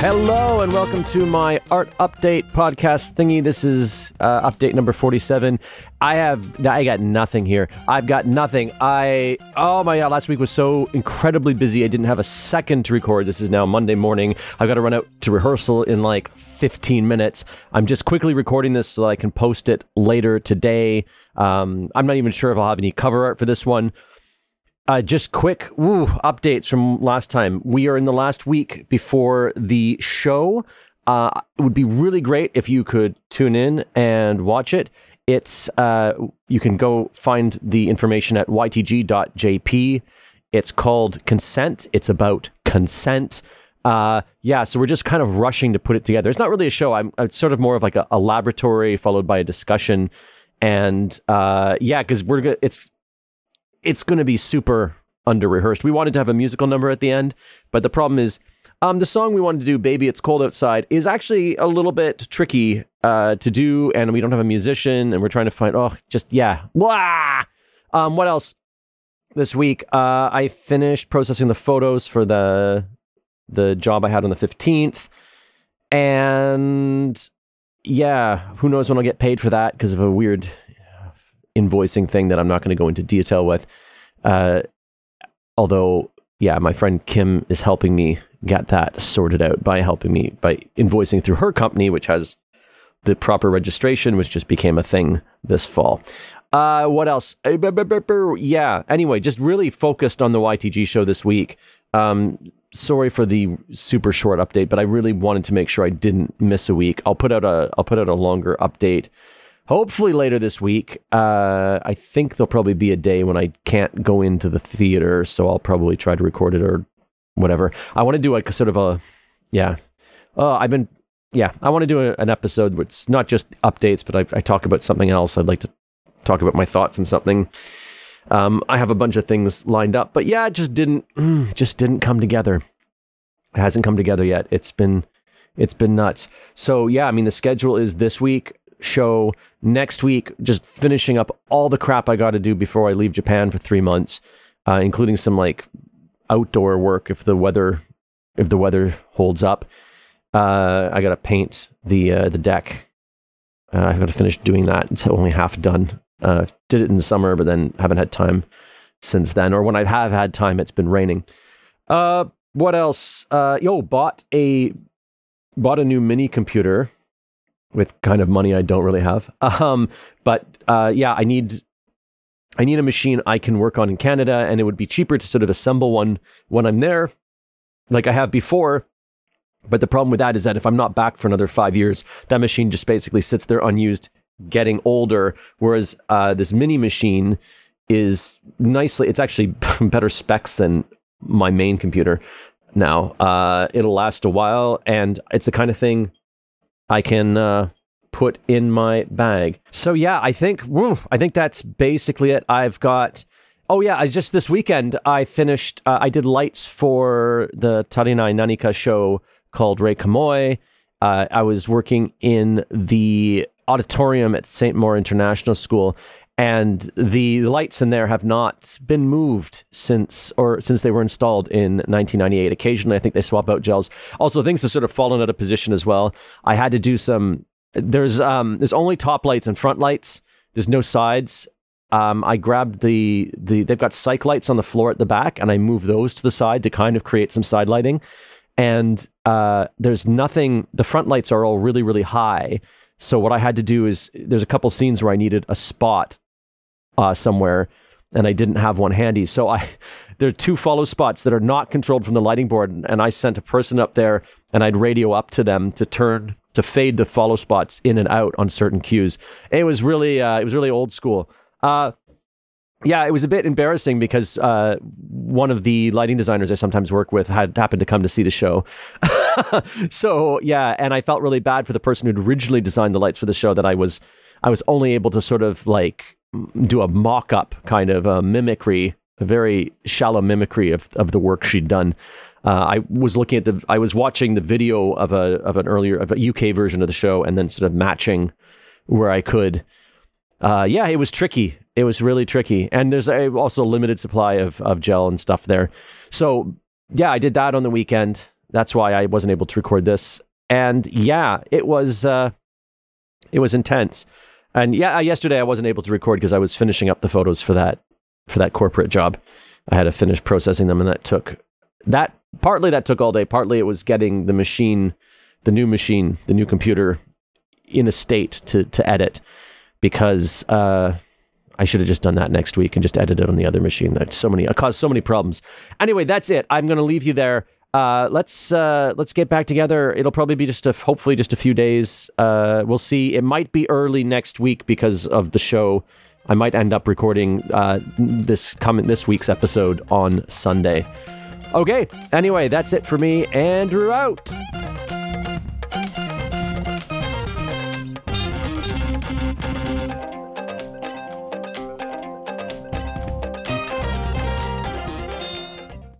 Hello and welcome to my art update podcast thingy. This is uh, update number 47. I have I got nothing here. I've got nothing. I oh my god, last week was so incredibly busy. I didn't have a second to record. This is now Monday morning. I've got to run out to rehearsal in like 15 minutes. I'm just quickly recording this so that I can post it later today. Um, I'm not even sure if I'll have any cover art for this one. Uh, just quick woo, updates from last time. We are in the last week before the show. Uh, it would be really great if you could tune in and watch it. It's uh, you can go find the information at ytg.jp. It's called Consent. It's about consent. Uh, yeah, so we're just kind of rushing to put it together. It's not really a show. I'm it's sort of more of like a, a laboratory followed by a discussion, and uh, yeah, because we're it's it's going to be super under rehearsed. We wanted to have a musical number at the end, but the problem is um, the song we wanted to do, Baby It's Cold Outside, is actually a little bit tricky uh, to do, and we don't have a musician, and we're trying to find, oh, just, yeah. Um, what else? This week, uh, I finished processing the photos for the the job I had on the 15th. And yeah, who knows when I'll get paid for that because of a weird invoicing thing that I'm not going to go into detail with. Uh, although, yeah, my friend Kim is helping me get that sorted out by helping me by invoicing through her company, which has the proper registration, which just became a thing this fall. Uh, what else? Yeah. Anyway, just really focused on the YTG show this week. Um, sorry for the super short update, but I really wanted to make sure I didn't miss a week. I'll put out a I'll put out a longer update hopefully later this week. Uh, I think there'll probably be a day when I can't go into the theater, so I'll probably try to record it or whatever. I want to do like a sort of a, yeah. Uh, I've been, yeah, I want to do a, an episode where it's not just updates, but I, I, talk about something else. I'd like to talk about my thoughts and something. Um, I have a bunch of things lined up, but yeah, it just didn't, just didn't come together. It hasn't come together yet. It's been, it's been nuts. So yeah, I mean, the schedule is this week show next week, just finishing up all the crap I got to do before I leave Japan for three months, uh, including some like outdoor work if the weather if the weather holds up. Uh, I got to paint the uh, the deck. Uh, I've got to finish doing that. It's only half done. Uh, did it in the summer, but then haven't had time since then. Or when I have had time, it's been raining. Uh, what else? yo, bought a bought a new mini computer with kind of money I don't really have. Um, but uh, yeah, I need I need a machine I can work on in Canada, and it would be cheaper to sort of assemble one when I'm there, like I have before. But the problem with that is that if I'm not back for another five years, that machine just basically sits there unused, getting older. Whereas uh, this mini machine is nicely, it's actually better specs than my main computer now. Uh, it'll last a while, and it's the kind of thing I can uh, put in my bag. So yeah, I think I think that's basically it. I've got. Oh yeah, I just this weekend I finished. Uh, I did lights for the Tarinai Nanika show called Ray Kamoy. Uh, I was working in the auditorium at St. Maur International School, and the lights in there have not been moved since or since they were installed in 1998 occasionally i think they swap out gels also things have sort of fallen out of position as well i had to do some there's um there's only top lights and front lights there's no sides um, I grabbed the the they've got cyc lights on the floor at the back, and I moved those to the side to kind of create some side lighting. And uh, there's nothing. The front lights are all really really high. So what I had to do is there's a couple scenes where I needed a spot uh, somewhere, and I didn't have one handy. So I there are two follow spots that are not controlled from the lighting board, and I sent a person up there, and I'd radio up to them to turn to fade the follow spots in and out on certain cues. It was really uh, it was really old school. Uh, yeah, it was a bit embarrassing because uh, one of the lighting designers I sometimes work with had happened to come to see the show. so yeah, and I felt really bad for the person who'd originally designed the lights for the show that I was I was only able to sort of like do a mock up kind of a mimicry, a very shallow mimicry of, of the work she'd done. Uh, I was looking at the, I was watching the video of a of an earlier of a UK version of the show, and then sort of matching where I could. Uh, yeah, it was tricky. It was really tricky, and there's a, also a limited supply of of gel and stuff there. So yeah, I did that on the weekend. that's why I wasn't able to record this. And yeah, it was uh, it was intense. And yeah, yesterday I wasn't able to record because I was finishing up the photos for that for that corporate job. I had to finish processing them, and that took that partly that took all day. Partly it was getting the machine, the new machine, the new computer in a state to to edit because uh, I should have just done that next week and just edited on the other machine. That so many, it caused so many problems. Anyway, that's it. I'm going to leave you there. Uh, let's uh, let's get back together. It'll probably be just a hopefully just a few days. Uh, we'll see. It might be early next week because of the show. I might end up recording uh, this coming this week's episode on Sunday. Okay. Anyway, that's it for me. Andrew out.